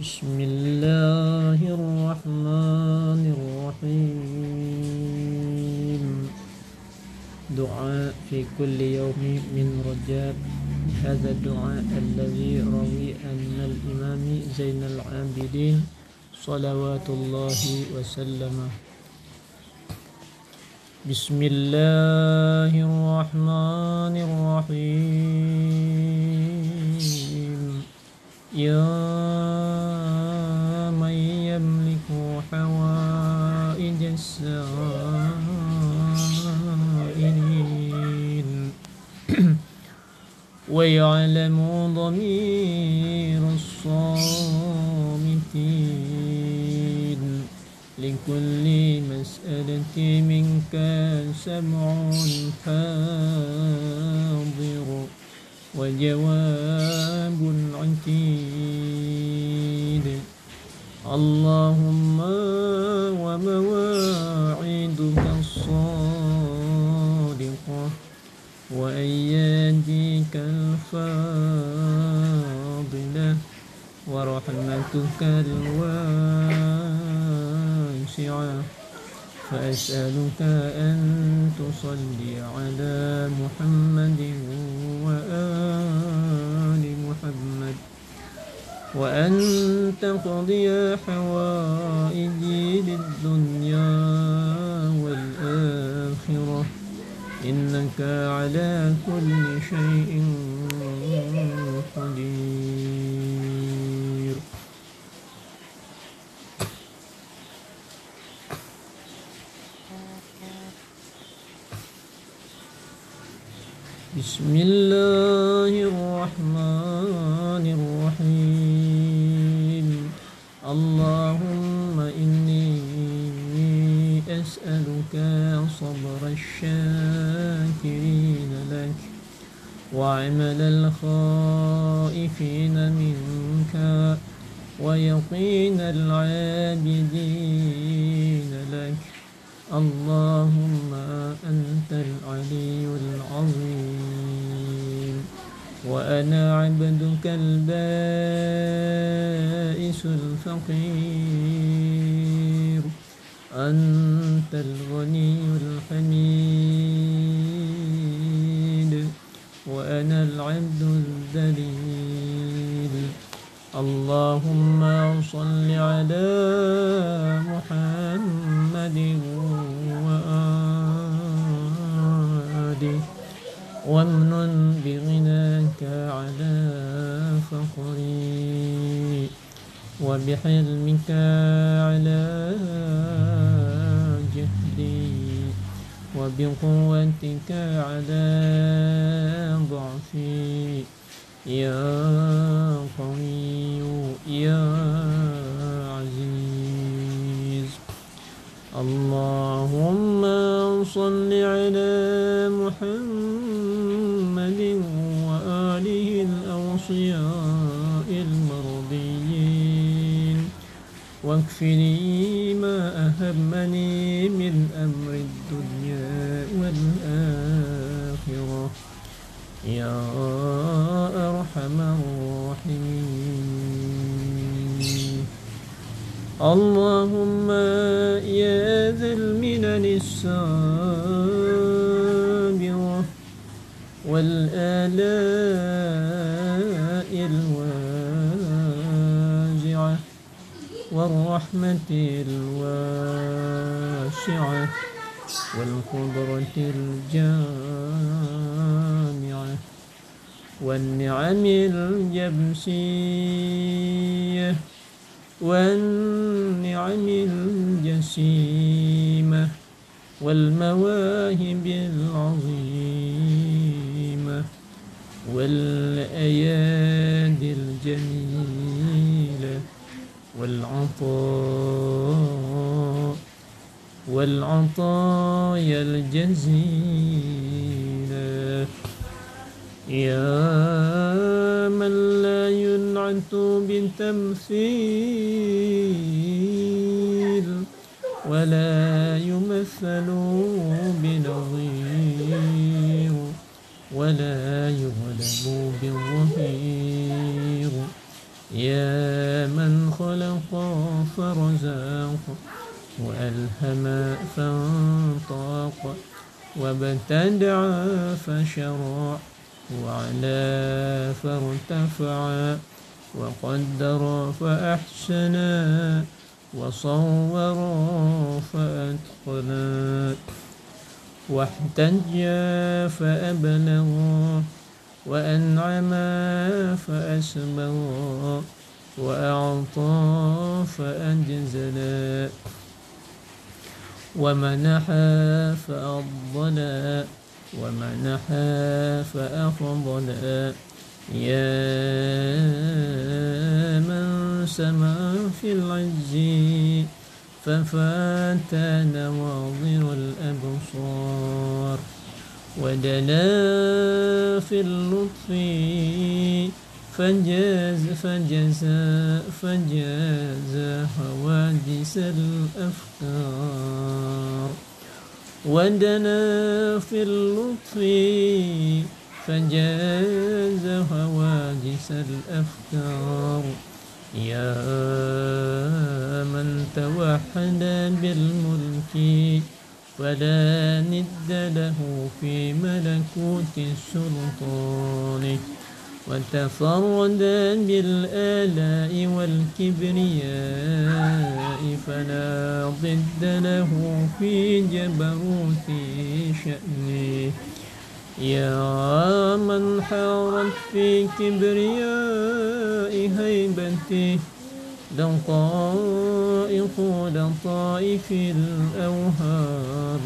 بسم الله الرحمن الرحيم. دعاء في كل يوم من رجاب هذا الدعاء الذي روي أن الإمام زين العابدين صلوات الله وسلم بسم الله الرحمن الرحيم. يا من يملك حوائج السائلين؟ ويعلم ضمير الصامتين. لكل مسألة منك سمع حاضر. وجواب عتيد اللهم ومواعيدك الصادقة وأياديك الفاضلة ورحمتك الواسعة. فأسألك أن تصلي على محمد وآل محمد وأن تقضي حوائجي للدنيا والآخرة. إنك على كل شيء بسم الله الرحمن الرحيم. اللهم إني أسألك صبر الشاكرين لك وعمل الخائفين منك ويقين العابدين لك. اللهم أنت العلي العظيم. وأنا عبدك البائس الفقير. أنت الغني الحميد. وأنا العبد الذليل اللهم صل على محمد وآله. وامنن بغناك على فقري وبحلمك على جهدي. وبقوتك على ضعفي. يا قوي يا عزيز. اللهم صل على محمد. الأوصياء المرضيين واكفني ما أهمني من أمر الدنيا والآخرة. يا أرحم الراحمين. اللهم يا ذا المنن السابرة والآلاء والرحمة الواسعة والقدرة الجامعة والنعم الجبسية والنعم الجسيمة والمواهب العظيمة والأيادي الجميلة والعطاء والعطايا الجزيلة. يا من لا ينعت بتمثيل ولا يمثل بنظير ولا يغلب بالظهير. يا من فرزاق وألهم فانطاق وابتدع فشرع وعلى فارتفع وقدر فأحسن وصور فأتقنا واحتج فأبلغ وأنعم فأسبغ. وأعطى فأجزلا ومنح فأضلا ومنح فأفضلا يا من سما في العز ففات نواظر الأبصار. ودنا في اللطف فجاز فجزا فجاز حوادث الأفكار. ودنا في اللطف فجاز حوادث الأفكار. يا من توحد بالملك ولا ند له في ملكوت السلطان. وتفرد بالآلاء والكبرياء فلا ضد له في جبروت شأنه. يا من حارت في كبرياء هيبته دقائق لطائف الأوهام.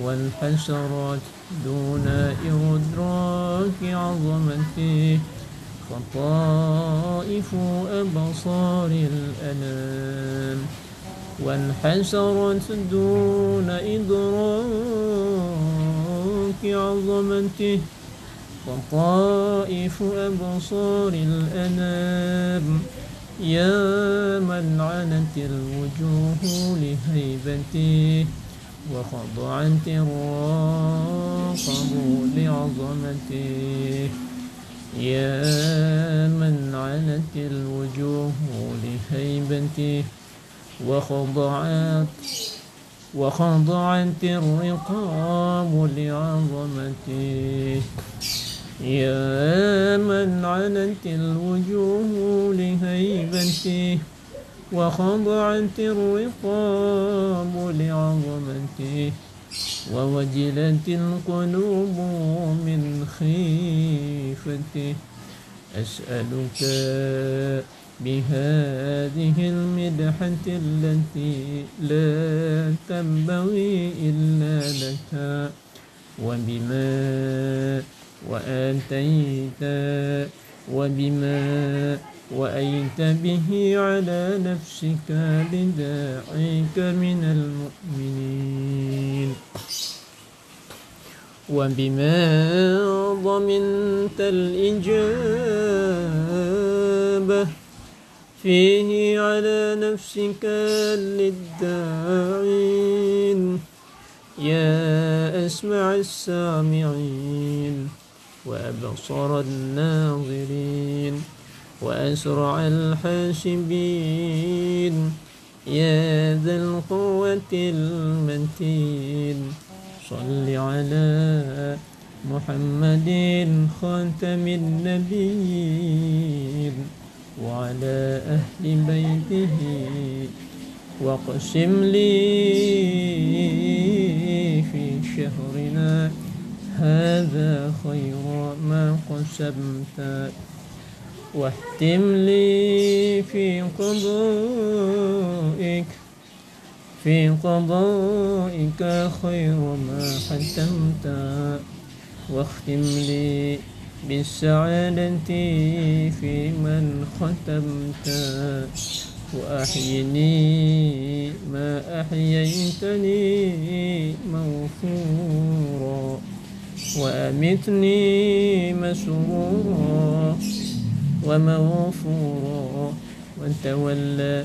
والحسرات دون إدراك عظمته خطائف أبصار الأنام. وانحسرت دون إدراك عظمته خطائف أبصار الأنام. يا من عنت الوجوه لهيبته وخضعت الراقب لعظمته يا من عنت الوجوه لهيبته وخضعت وخضعت الرقاب لعظمته يا من عنت الوجوه لهيبته وخضعت الرقاب لعظمته ووجلت القلوب من خيفته. أسألك بهذه المدحة التي لا تنبغي إلا لك وبما وآتيت وبما وأيت به على نفسك لداعيك من المؤمنين. وبما ضمنت الإجابة فيه على نفسك للداعين. يا أسمع السامعين وأبصر الناظرين. وأسرع الحاسبين. يا ذا القوة المتين. صل على محمد خاتم النبيين وعلى أهل بيته. واقسم لي في شهرنا هذا خير ما قسمت. واحتم لي في قضائك. في قضائك خير ما حتمت واختم لي بالسعادة في من ختمت. وأحيني ما أحييتني مغفورا وأمتني مسرورا. ومغفورا وتولى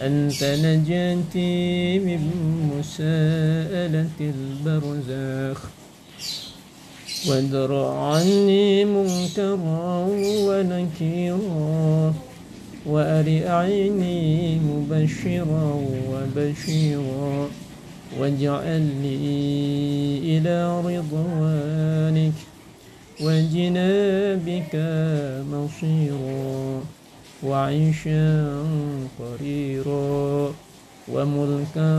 أنت نجاتي من مساءلة البرزاخ وادرع عني منكرا ونكيرا وأرعني مبشرا وبشيرا. واجعل لي إلى رضوانك وجنابك مصيرا وعيشا قريرا وملكا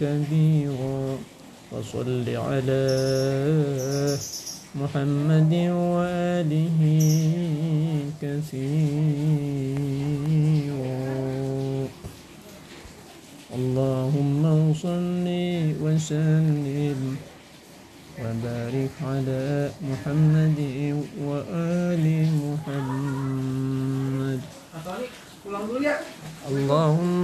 كبيرا وصل على محمد وآله كثيرا. اللهم صل وسلم وبارك على محمد وآل محمد. اللهم